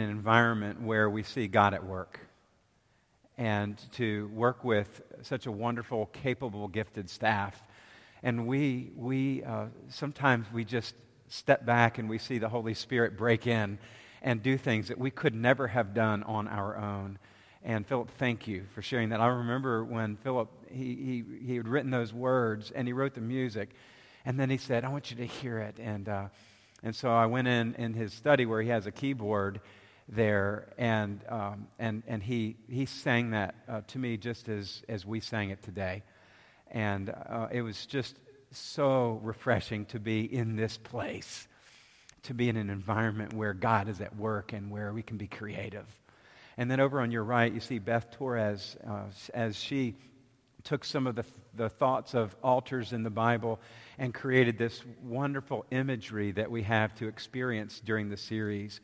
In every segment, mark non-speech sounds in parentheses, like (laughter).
an environment where we see God at work and to work with such a wonderful, capable, gifted staff. And we, we uh, sometimes we just step back and we see the Holy Spirit break in and do things that we could never have done on our own. And Philip, thank you for sharing that. I remember when Philip, he, he, he had written those words and he wrote the music. And then he said, I want you to hear it. And, uh, and so I went in in his study where he has a keyboard there, and, um, and, and he, he sang that uh, to me just as, as we sang it today. And uh, it was just so refreshing to be in this place, to be in an environment where God is at work and where we can be creative. And then over on your right, you see Beth Torres uh, as she took some of the, the thoughts of altars in the Bible and created this wonderful imagery that we have to experience during the series.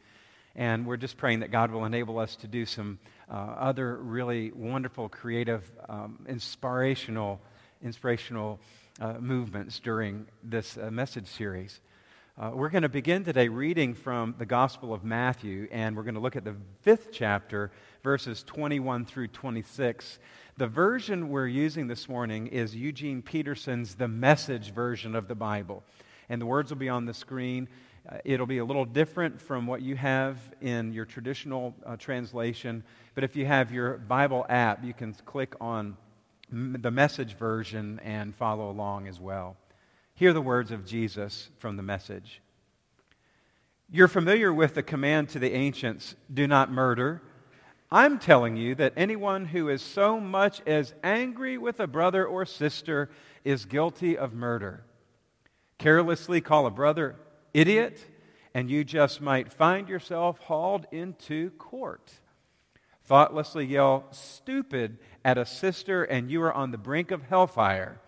And we're just praying that God will enable us to do some uh, other really wonderful, creative, um, inspirational, inspirational uh, movements during this uh, message series. Uh, we're going to begin today reading from the Gospel of Matthew, and we're going to look at the fifth chapter, verses 21 through 26. The version we're using this morning is Eugene Peterson's The Message version of the Bible. And the words will be on the screen. Uh, it'll be a little different from what you have in your traditional uh, translation, but if you have your Bible app, you can click on m- the message version and follow along as well. Hear the words of Jesus from the message. You're familiar with the command to the ancients do not murder. I'm telling you that anyone who is so much as angry with a brother or sister is guilty of murder. Carelessly call a brother idiot, and you just might find yourself hauled into court. Thoughtlessly yell stupid at a sister, and you are on the brink of hellfire.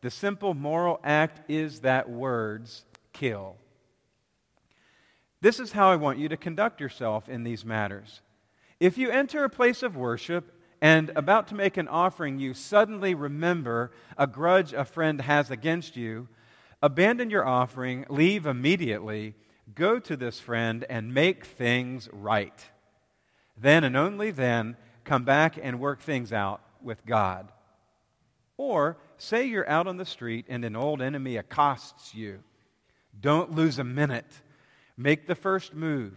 The simple moral act is that words kill. This is how I want you to conduct yourself in these matters. If you enter a place of worship and about to make an offering, you suddenly remember a grudge a friend has against you, Abandon your offering, leave immediately, go to this friend, and make things right. Then and only then come back and work things out with God. Or say you're out on the street and an old enemy accosts you. Don't lose a minute. Make the first move.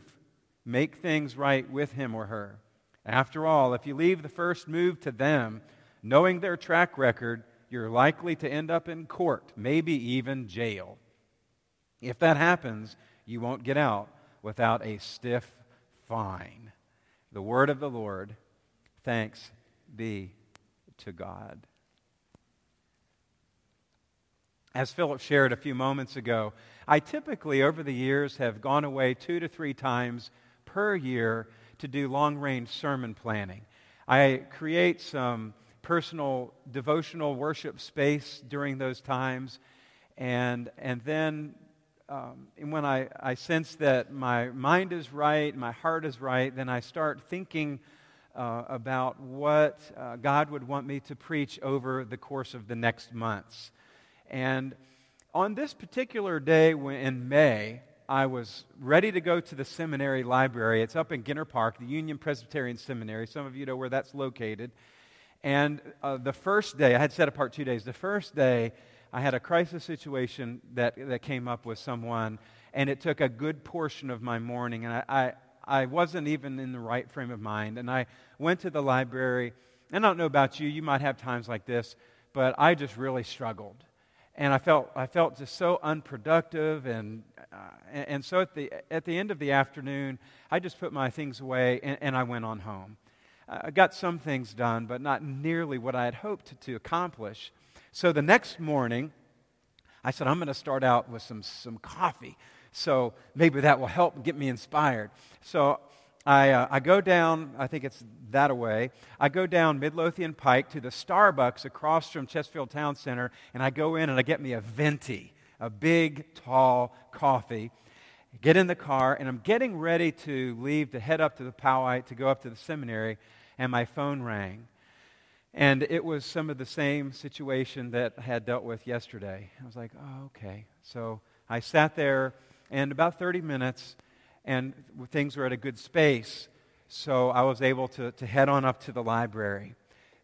Make things right with him or her. After all, if you leave the first move to them, knowing their track record, you're likely to end up in court, maybe even jail. If that happens, you won't get out without a stiff fine. The word of the Lord. Thanks be to God. As Philip shared a few moments ago, I typically, over the years, have gone away two to three times per year to do long range sermon planning. I create some personal devotional worship space during those times. And, and then um, and when I, I sense that my mind is right, my heart is right, then I start thinking uh, about what uh, God would want me to preach over the course of the next months. And on this particular day in May, I was ready to go to the seminary library. It's up in Ginter Park, the Union Presbyterian Seminary. Some of you know where that's located. And uh, the first day, I had set apart two days. The first day, I had a crisis situation that, that came up with someone, and it took a good portion of my morning. And I, I, I wasn't even in the right frame of mind. And I went to the library. And I don't know about you, you might have times like this, but I just really struggled. And I felt, I felt just so unproductive. And, uh, and, so at the, at the end of the afternoon, I just put my things away and, and I went on home. I got some things done, but not nearly what I had hoped to accomplish. So the next morning, I said, I'm going to start out with some, some coffee. So maybe that will help get me inspired. So I, uh, I go down, I think it's that away. I go down Midlothian Pike to the Starbucks across from Chesterfield Town Center, and I go in and I get me a venti, a big, tall coffee. Get in the car, and I'm getting ready to leave to head up to the Powhite to go up to the seminary and my phone rang. And it was some of the same situation that I had dealt with yesterday. I was like, oh, okay. So I sat there, and about 30 minutes, and things were at a good space. So I was able to, to head on up to the library.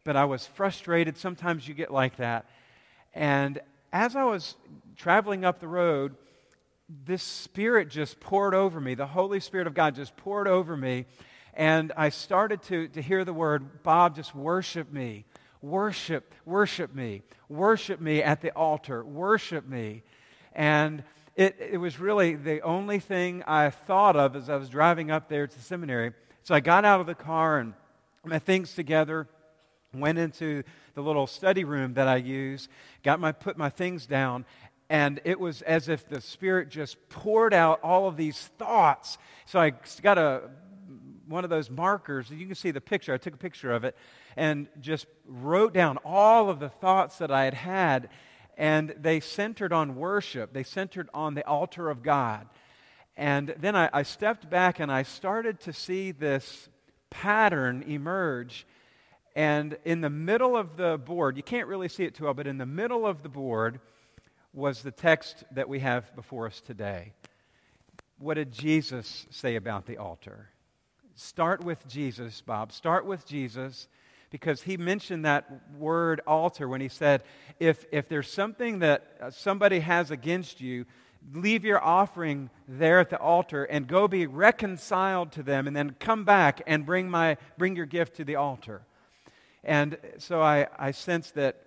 But I was frustrated. Sometimes you get like that. And as I was traveling up the road, this Spirit just poured over me. The Holy Spirit of God just poured over me. And I started to, to hear the word, Bob, just worship me. Worship, worship me. Worship me at the altar. Worship me. And it, it was really the only thing I thought of as I was driving up there to the seminary. So I got out of the car and my things together, went into the little study room that I use, got my put my things down, and it was as if the Spirit just poured out all of these thoughts. So I got a one of those markers. You can see the picture. I took a picture of it and just wrote down all of the thoughts that I had had and they centered on worship, they centered on the altar of God. And then I, I stepped back and I started to see this pattern emerge. And in the middle of the board, you can't really see it too well, but in the middle of the board was the text that we have before us today. What did Jesus say about the altar? Start with Jesus, Bob. Start with Jesus because he mentioned that word altar when he said, if, if there's something that uh, somebody has against you, leave your offering there at the altar and go be reconciled to them and then come back and bring, my, bring your gift to the altar. And so I, I sense that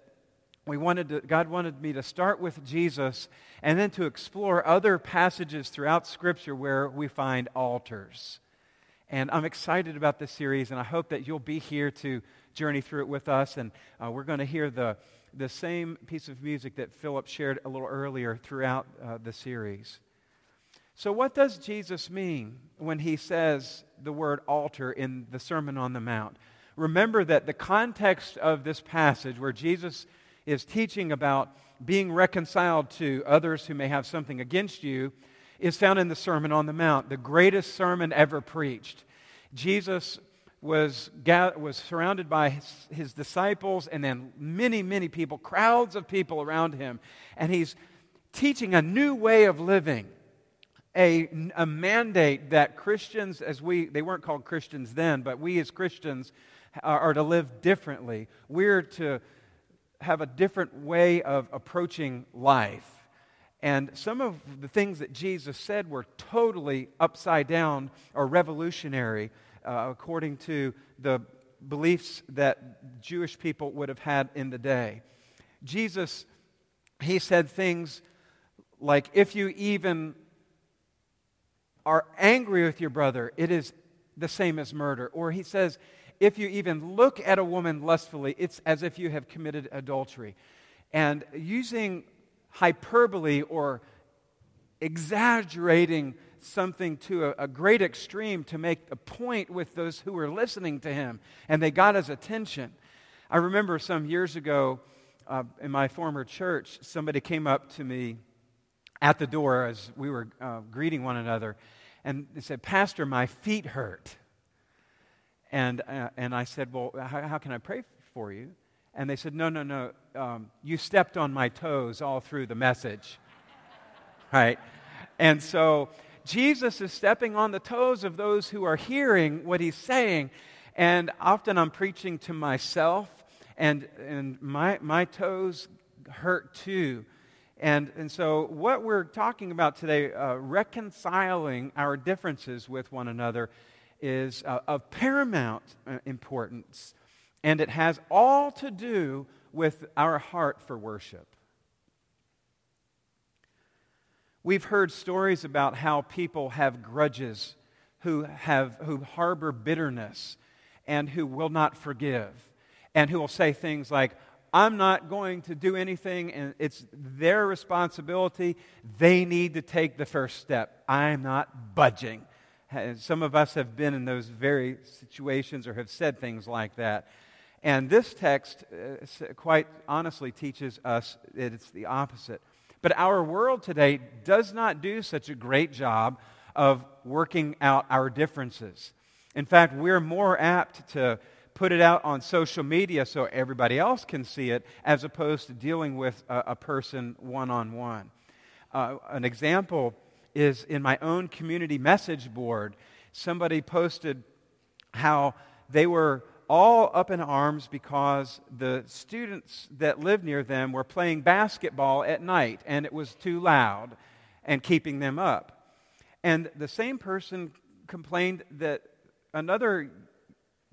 we wanted to, God wanted me to start with Jesus and then to explore other passages throughout Scripture where we find altars. And I'm excited about this series, and I hope that you'll be here to journey through it with us. And uh, we're going to hear the, the same piece of music that Philip shared a little earlier throughout uh, the series. So, what does Jesus mean when he says the word altar in the Sermon on the Mount? Remember that the context of this passage, where Jesus is teaching about being reconciled to others who may have something against you, is found in the Sermon on the Mount, the greatest sermon ever preached. Jesus was, was surrounded by his, his disciples and then many, many people, crowds of people around him. And he's teaching a new way of living, a, a mandate that Christians, as we, they weren't called Christians then, but we as Christians are, are to live differently. We're to have a different way of approaching life. And some of the things that Jesus said were totally upside down or revolutionary uh, according to the beliefs that Jewish people would have had in the day. Jesus, he said things like, if you even are angry with your brother, it is the same as murder. Or he says, if you even look at a woman lustfully, it's as if you have committed adultery. And using hyperbole or exaggerating something to a, a, great extreme to make a point with those who were listening to him, and they got his attention. I remember some years ago uh, in my former church, somebody came up to me at the door as we were uh, greeting one another, and they said, Pastor, my feet hurt. And, uh, and I said, Well, how, how, can I pray for you? And they said, No, no, no. Um, you stepped on my toes all through the message. (laughs) right? And so Jesus is stepping on the toes of those who are hearing what he's saying. And often I'm preaching to myself, and, and my, my toes hurt too. And, and so, what we're talking about today, uh, reconciling our differences with one another, is uh, of paramount uh, importance. And it has all to do with our heart for worship. We've heard stories about how people have grudges, who, have, who harbor bitterness, and who will not forgive, and who will say things like, I'm not going to do anything, and it's their responsibility. They need to take the first step. I'm not budging. Some of us have been in those very situations or have said things like that. And this text, uh, quite honestly, teaches us that it's the opposite. But our world today does not do such a great job of working out our differences. In fact, we're more apt to put it out on social media so everybody else can see it as opposed to dealing with a, a person one on one. An example is in my own community message board. Somebody posted how they were all up in arms because the students that lived near them were playing basketball at night and it was too loud and keeping them up. And the same person complained that another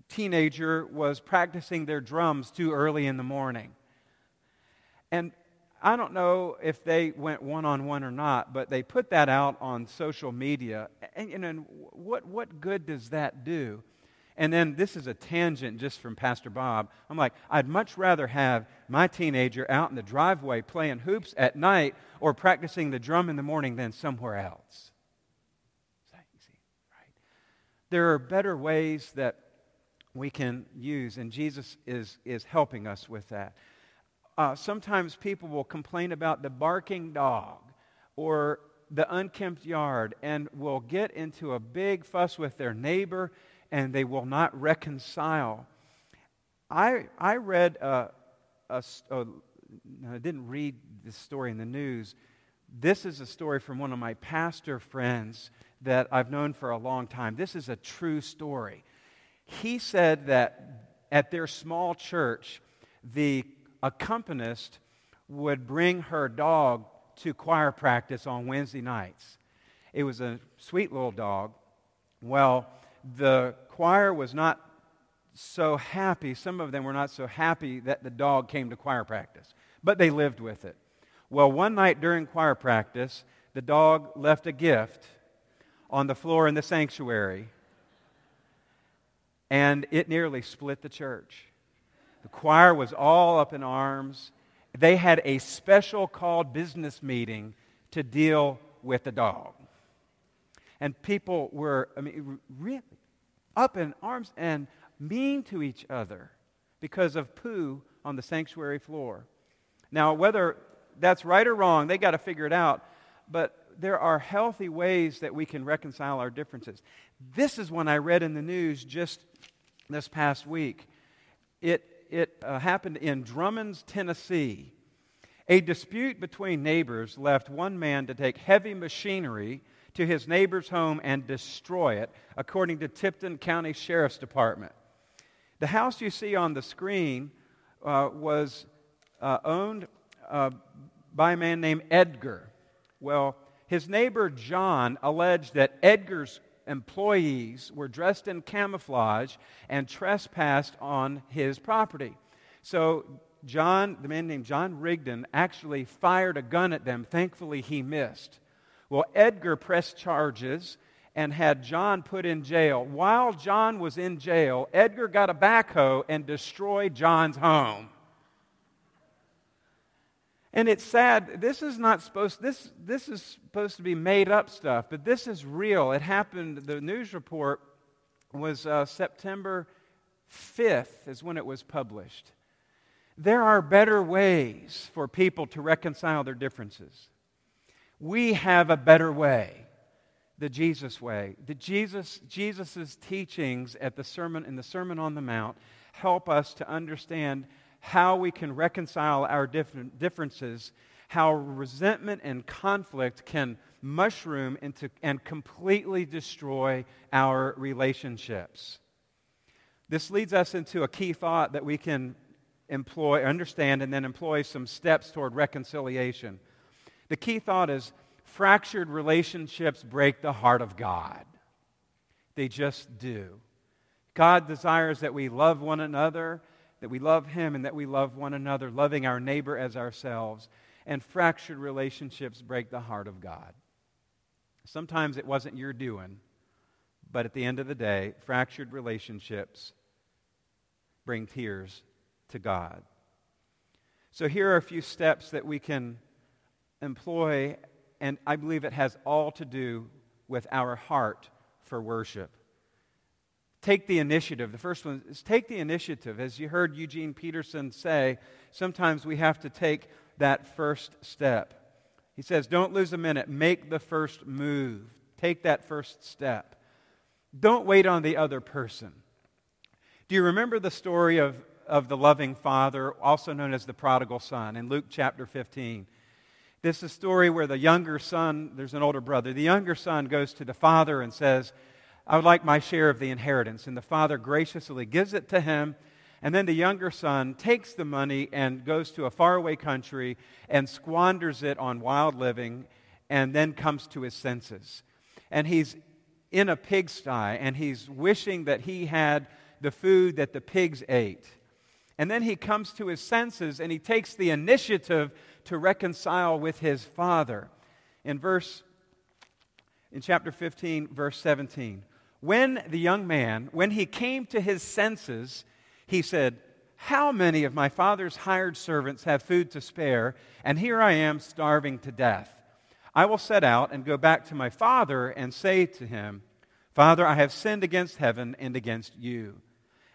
teenager was practicing their drums too early in the morning. And I don't know if they went one on one or not, but they put that out on social media. And, you know, what, what good does that do? And then this is a tangent just from Pastor Bob. I'm like, I'd much rather have my teenager out in the driveway playing hoops at night or practicing the drum in the morning than somewhere else. Right? There are better ways that we can use, and Jesus is, is helping us with that. Uh, sometimes people will complain about the barking dog or the unkempt yard and will get into a big fuss with their neighbor and they will not reconcile. I, I read, a, a, a, I didn't read this story in the news. This is a story from one of my pastor friends that I've known for a long time. This is a true story. He said that at their small church, the accompanist would bring her dog to choir practice on Wednesday nights. It was a sweet little dog. Well, the choir was not so happy, some of them were not so happy that the dog came to choir practice, but they lived with it. Well, one night during choir practice, the dog left a gift on the floor in the sanctuary, and it nearly split the church. The choir was all up in arms. They had a special called business meeting to deal with the dog. And people were, I mean, really up in arms and mean to each other because of poo on the sanctuary floor. Now, whether that's right or wrong, they got to figure it out. But there are healthy ways that we can reconcile our differences. This is one I read in the news just this past week. It, it uh, happened in Drummonds, Tennessee. A dispute between neighbors left one man to take heavy machinery to his neighbor's home and destroy it, according to Tipton County Sheriff's Department. The house you see on the screen uh, was uh, owned uh, by a man named Edgar. Well, his neighbor John alleged that Edgar's employees were dressed in camouflage and trespassed on his property. So, John, the man named John Rigdon, actually fired a gun at them. Thankfully, he missed. Well, Edgar pressed charges and had John put in jail. While John was in jail, Edgar got a backhoe and destroyed John's home. And it's sad. This is not supposed this this is supposed to be made up stuff, but this is real. It happened. The news report was uh, September 5th is when it was published. There are better ways for people to reconcile their differences. We have a better way, the Jesus way. The Jesus Jesus's teachings at the sermon in the Sermon on the Mount help us to understand how we can reconcile our differences, how resentment and conflict can mushroom into and completely destroy our relationships. This leads us into a key thought that we can employ, understand, and then employ some steps toward reconciliation. The key thought is fractured relationships break the heart of God. They just do. God desires that we love one another, that we love Him, and that we love one another, loving our neighbor as ourselves. And fractured relationships break the heart of God. Sometimes it wasn't your doing, but at the end of the day, fractured relationships bring tears to God. So here are a few steps that we can employ, and I believe it has all to do with our heart for worship. Take the initiative. The first one is take the initiative. As you heard Eugene Peterson say, sometimes we have to take that first step. He says, Don't lose a minute. Make the first move. Take that first step. Don't wait on the other person. Do you remember the story of, of the loving father, also known as the prodigal son, in Luke chapter 15? This is a story where the younger son, there's an older brother, the younger son goes to the father and says, I would like my share of the inheritance. And the father graciously gives it to him. And then the younger son takes the money and goes to a faraway country and squanders it on wild living and then comes to his senses. And he's in a pigsty and he's wishing that he had the food that the pigs ate. And then he comes to his senses and he takes the initiative to reconcile with his father. In verse in chapter 15 verse 17. When the young man, when he came to his senses, he said, How many of my father's hired servants have food to spare, and here I am starving to death? I will set out and go back to my father and say to him, Father, I have sinned against heaven and against you.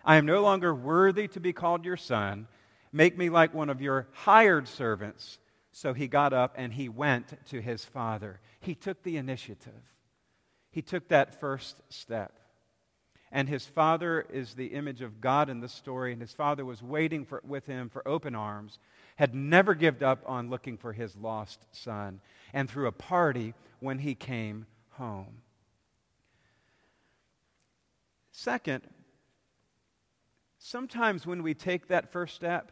I am no longer worthy to be called your son. Make me like one of your hired servants. So he got up and he went to his father. He took the initiative, he took that first step. And his father is the image of God in the story, and his father was waiting for, with him for open arms, had never given up on looking for his lost son, and threw a party when he came home. Second, sometimes when we take that first step,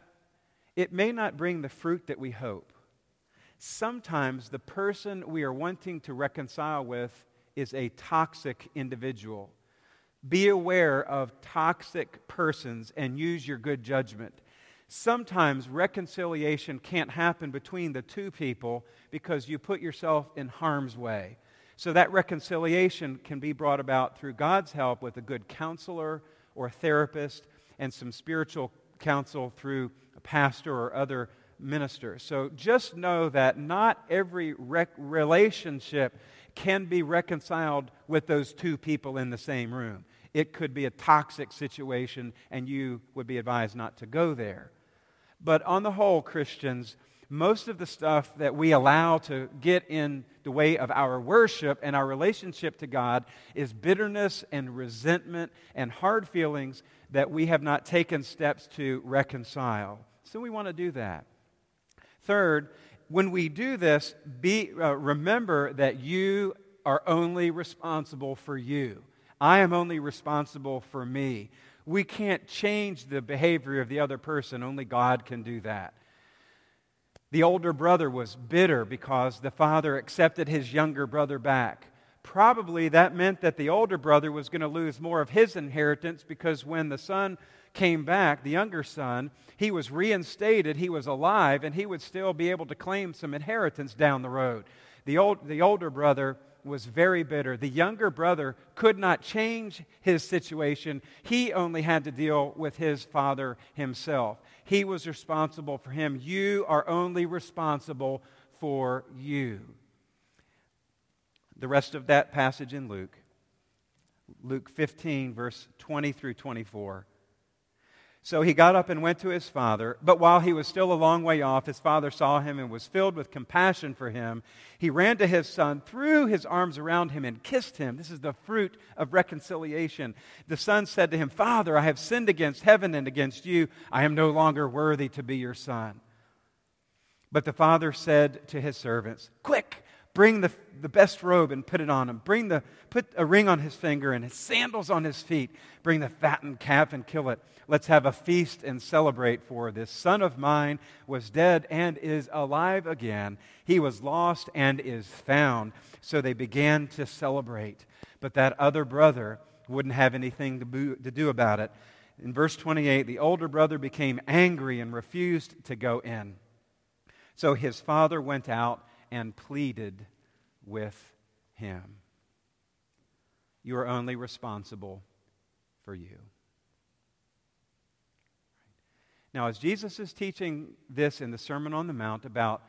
it may not bring the fruit that we hope. Sometimes the person we are wanting to reconcile with is a toxic individual be aware of toxic persons and use your good judgment. Sometimes reconciliation can't happen between the two people because you put yourself in harm's way. So that reconciliation can be brought about through God's help with a good counselor or therapist and some spiritual counsel through a pastor or other ministers. So just know that not every rec- relationship can be reconciled with those two people in the same room it could be a toxic situation, and you would be advised not to go there. But on the whole, Christians, most of the stuff that we allow to get in the way of our worship and our relationship to God is bitterness and resentment and hard feelings that we have not taken steps to reconcile. So we want to do that. Third, when we do this, be, uh, remember that you are only responsible for you. I am only responsible for me. We can't change the behavior of the other person, only God can do that. The older brother was bitter because the father accepted his younger brother back. Probably that meant that the older brother was going to lose more of his inheritance because when the son came back, the younger son, he was reinstated, he was alive, and he would still be able to claim some inheritance down the road. The, old, the older brother was very bitter. The younger brother could not change his situation. He only had to deal with his father himself. He was responsible for him. You are only responsible for you. The rest of that passage in Luke, Luke 15, verse 20 through 24. So he got up and went to his father. But while he was still a long way off, his father saw him and was filled with compassion for him. He ran to his son, threw his arms around him, and kissed him. This is the fruit of reconciliation. The son said to him, Father, I have sinned against heaven and against you. I am no longer worthy to be your son. But the father said to his servants, Quick! Bring the, the best robe and put it on him. Bring the, put a ring on his finger and his sandals on his feet. Bring the fattened calf and kill it. Let's have a feast and celebrate, for this son of mine was dead and is alive again. He was lost and is found. So they began to celebrate. But that other brother wouldn't have anything to, bo- to do about it. In verse 28, the older brother became angry and refused to go in. So his father went out and pleaded with him. You are only responsible for you. Now, as Jesus is teaching this in the Sermon on the Mount about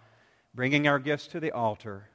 bringing our gifts to the altar,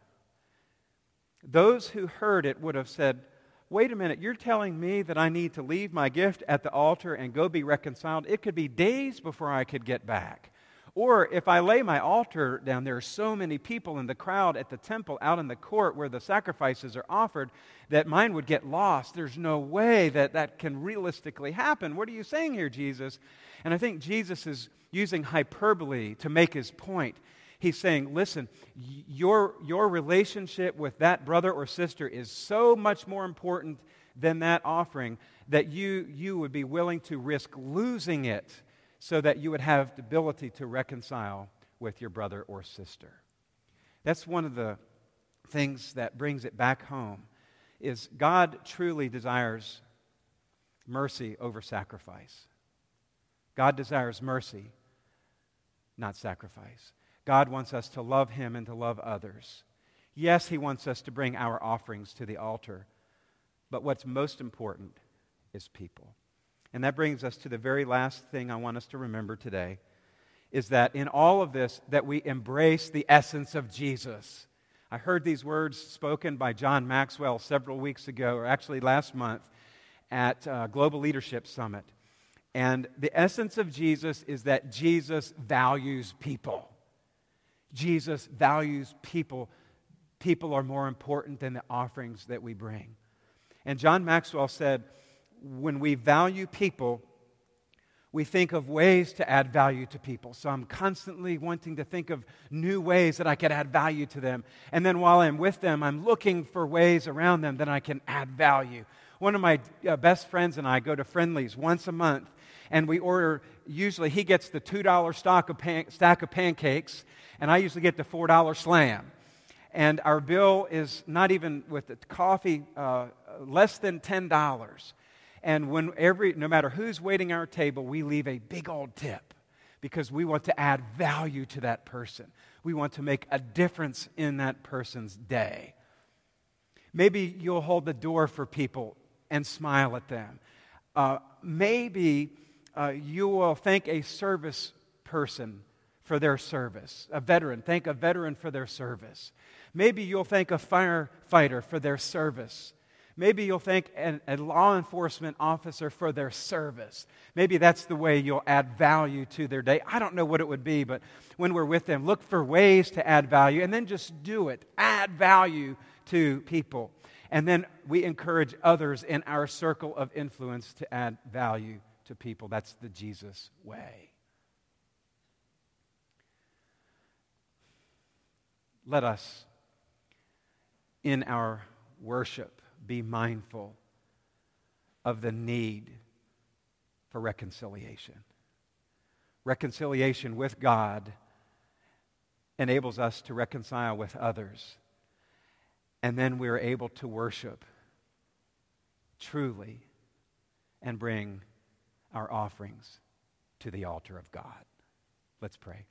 those who heard it would have said, Wait a minute, you're telling me that I need to leave my gift at the altar and go be reconciled? It could be days before I could get back. Or if I lay my altar down, there are so many people in the crowd at the temple out in the court where the sacrifices are offered that mine would get lost. There's no way that that can realistically happen. What are you saying here, Jesus? And I think Jesus is using hyperbole to make his point. He's saying, listen, your, your relationship with that brother or sister is so much more important than that offering that you, you would be willing to risk losing it so that you would have the ability to reconcile with your brother or sister. That's one of the things that brings it back home is God truly desires mercy over sacrifice. God desires mercy, not sacrifice. God wants us to love Him and to love others. Yes, He wants us to bring our offerings to the altar, but what's most important is people. And that brings us to the very last thing I want us to remember today is that in all of this that we embrace the essence of Jesus. I heard these words spoken by John Maxwell several weeks ago or actually last month at uh, Global Leadership Summit. And the essence of Jesus is that Jesus values people. Jesus values people. People are more important than the offerings that we bring. And John Maxwell said, when we value people, we think of ways to add value to people. So I'm constantly wanting to think of new ways that I can add value to them. And then while I'm with them, I'm looking for ways around them that I can add value. One of my uh, best friends and I go to Friendly's once a month, and we order, usually, he gets the $2 stock of pan, stack of pancakes, and I usually get the $4 slam. And our bill is not even with the coffee, uh, less than $10. And when every, no matter who's waiting our table, we leave a big old tip because we want to add value to that person. We want to make a difference in that person's day. Maybe you'll hold the door for people and smile at them. Uh, maybe uh, you will thank a service person for their service, a veteran. Thank a veteran for their service. Maybe you'll thank a firefighter for their service. Maybe you'll thank an, a law enforcement officer for their service. Maybe that's the way you'll add value to their day. I don't know what it would be, but when we're with them, look for ways to add value and then just do it. Add value to people. And then we encourage others in our circle of influence to add value to people. That's the Jesus way. Let us, in our worship, be mindful of the need for reconciliation. Reconciliation with God enables us to reconcile with others. And then we're able to worship truly and bring our offerings to the altar of God. Let's pray.